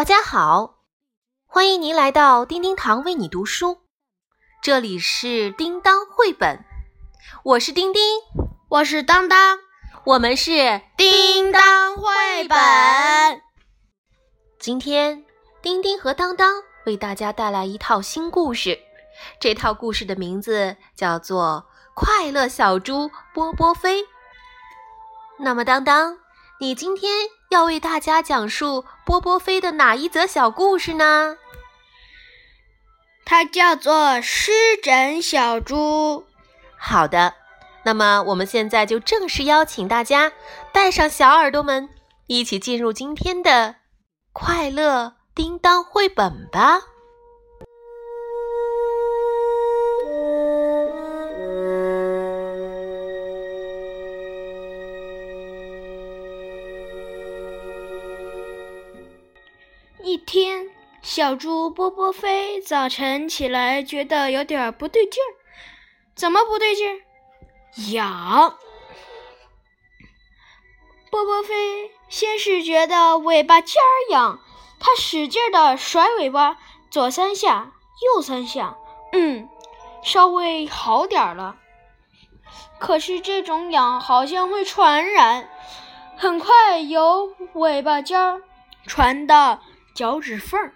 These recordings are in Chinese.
大家好，欢迎您来到叮叮堂为你读书。这里是叮当绘本，我是叮叮，我是当当，我们是叮当绘本。今天，丁丁和当当为大家带来一套新故事。这套故事的名字叫做《快乐小猪波波飞》。那么，当当，你今天要为大家讲述波波飞的哪一则小故事呢？它叫做《湿疹小猪》。好的，那么我们现在就正式邀请大家带上小耳朵们，一起进入今天的快乐叮当绘本吧。小猪波波飞早晨起来觉得有点不对劲儿。怎么不对劲儿？痒！波波飞先是觉得尾巴尖儿痒，他使劲的甩尾巴，左三下，右三下，嗯，稍微好点了。可是这种痒好像会传染，很快由尾巴尖儿传到。脚趾缝，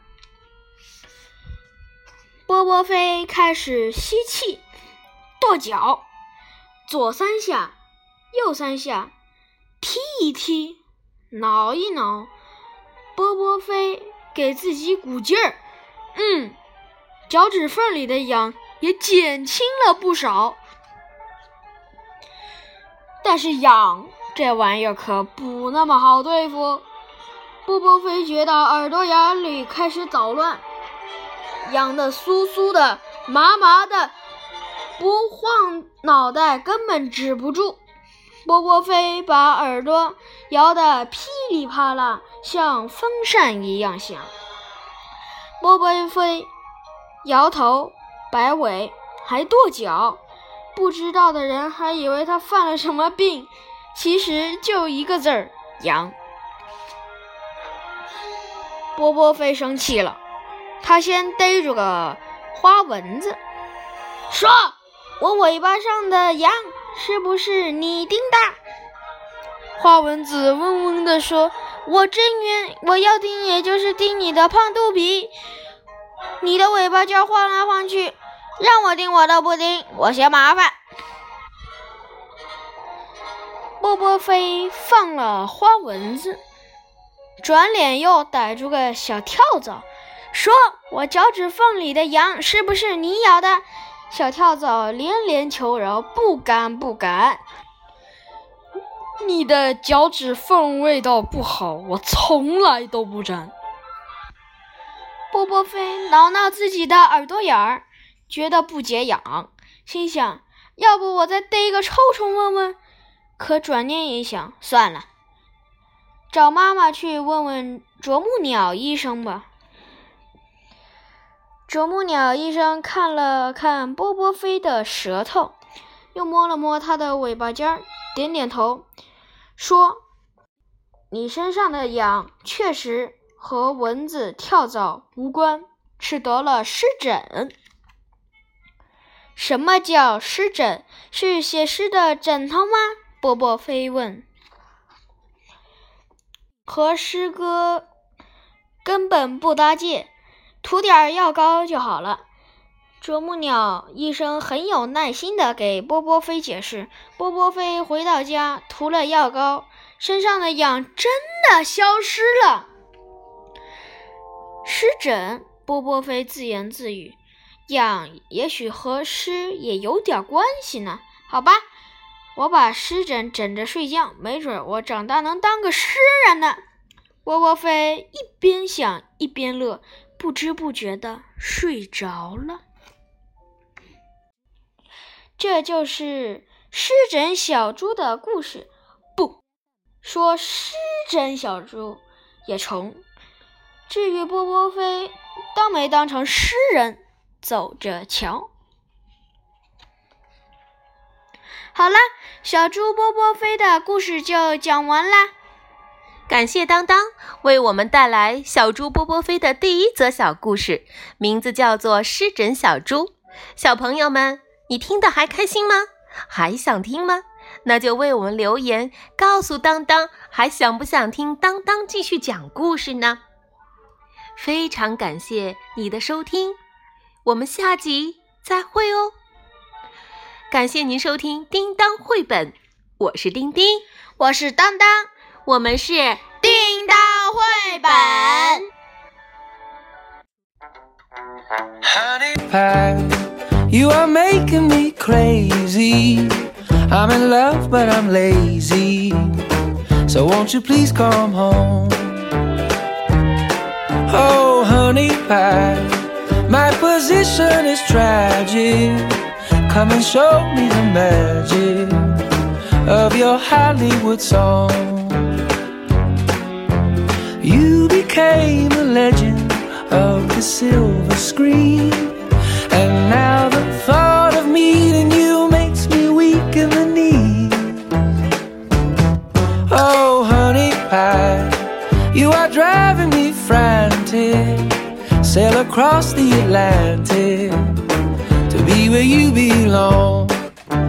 波波飞开始吸气，跺脚，左三下，右三下，踢一踢，挠一挠。波波飞给自己鼓劲儿，嗯，脚趾缝里的痒也减轻了不少。但是痒这玩意儿可不那么好对付。波波飞觉得耳朵眼里开始捣乱，痒的酥酥的、麻麻的，不晃脑袋根本止不住。波波飞把耳朵摇得噼里啪啦，像风扇一样响。波波飞摇头、摆尾，还跺脚，不知道的人还以为他犯了什么病，其实就一个字儿：痒。波波飞生气了，他先逮住个花蚊子，说：“我尾巴上的痒是不是你叮的？”花蚊子嗡嗡地说：“我真冤，我要叮也就是叮你的胖肚皮，你的尾巴尖晃来晃去，让我叮我都不叮，我嫌麻烦。”波波飞放了花蚊子。转脸又逮住个小跳蚤，说：“我脚趾缝里的羊是不是你咬的？”小跳蚤连连求饶：“不敢，不敢。你的脚趾缝味道不好，我从来都不沾。”波波飞挠挠自己的耳朵眼儿，觉得不解痒，心想：“要不我再逮个臭虫问问？”可转念一想，算了。找妈妈去问问啄木鸟医生吧。啄木鸟医生看了看波波飞的舌头，又摸了摸它的尾巴尖儿，点点头，说：“你身上的痒确实和蚊子、跳蚤无关，是得了湿疹。”什么叫湿疹？是写诗的枕头吗？波波飞问。和诗歌根本不搭界，涂点药膏就好了。啄木鸟医生很有耐心的给波波飞解释。波波飞回到家，涂了药膏，身上的痒真的消失了。湿疹，波波飞自言自语：“痒也许和湿也有点关系呢。”好吧。我把湿疹枕着睡觉，没准我长大能当个诗人呢。波波飞一边想一边乐，不知不觉的睡着了。这就是湿疹小猪的故事。不说湿疹小猪也成。至于波波飞，当没当成诗人，走着瞧。好了，小猪波波飞的故事就讲完啦。感谢当当为我们带来小猪波波飞的第一则小故事，名字叫做《湿疹小猪》。小朋友们，你听得还开心吗？还想听吗？那就为我们留言，告诉当当，还想不想听当当继续讲故事呢？非常感谢你的收听，我们下集再会哦。感谢您收听《叮当绘本》，我是丁丁，我是当当，我们是叮当绘本。Honey pie, you are making me crazy. I'm in love, but I'm lazy. So won't you please come home? Oh, honey pie, my position is tragic. Come and show me the magic of your Hollywood song. Became a legend of the silver screen. And now the thought of meeting you makes me weak in the knee. Oh, honey pie, you are driving me frantic. Sail across the Atlantic to be where you belong.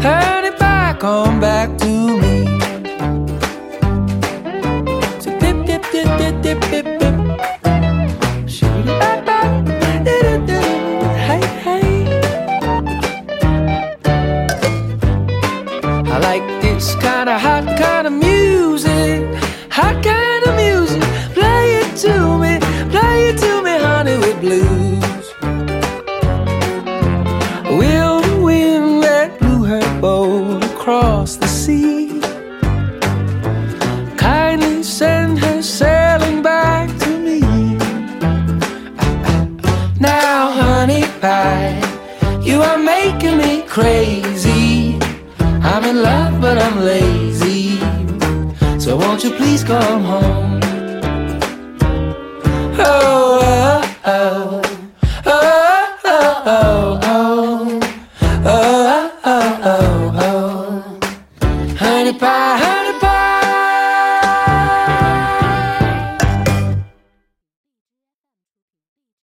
Honey pie, come back to me. You are making me crazy. I'm in love, but I'm lazy. So won't you please come home? Oh, uh,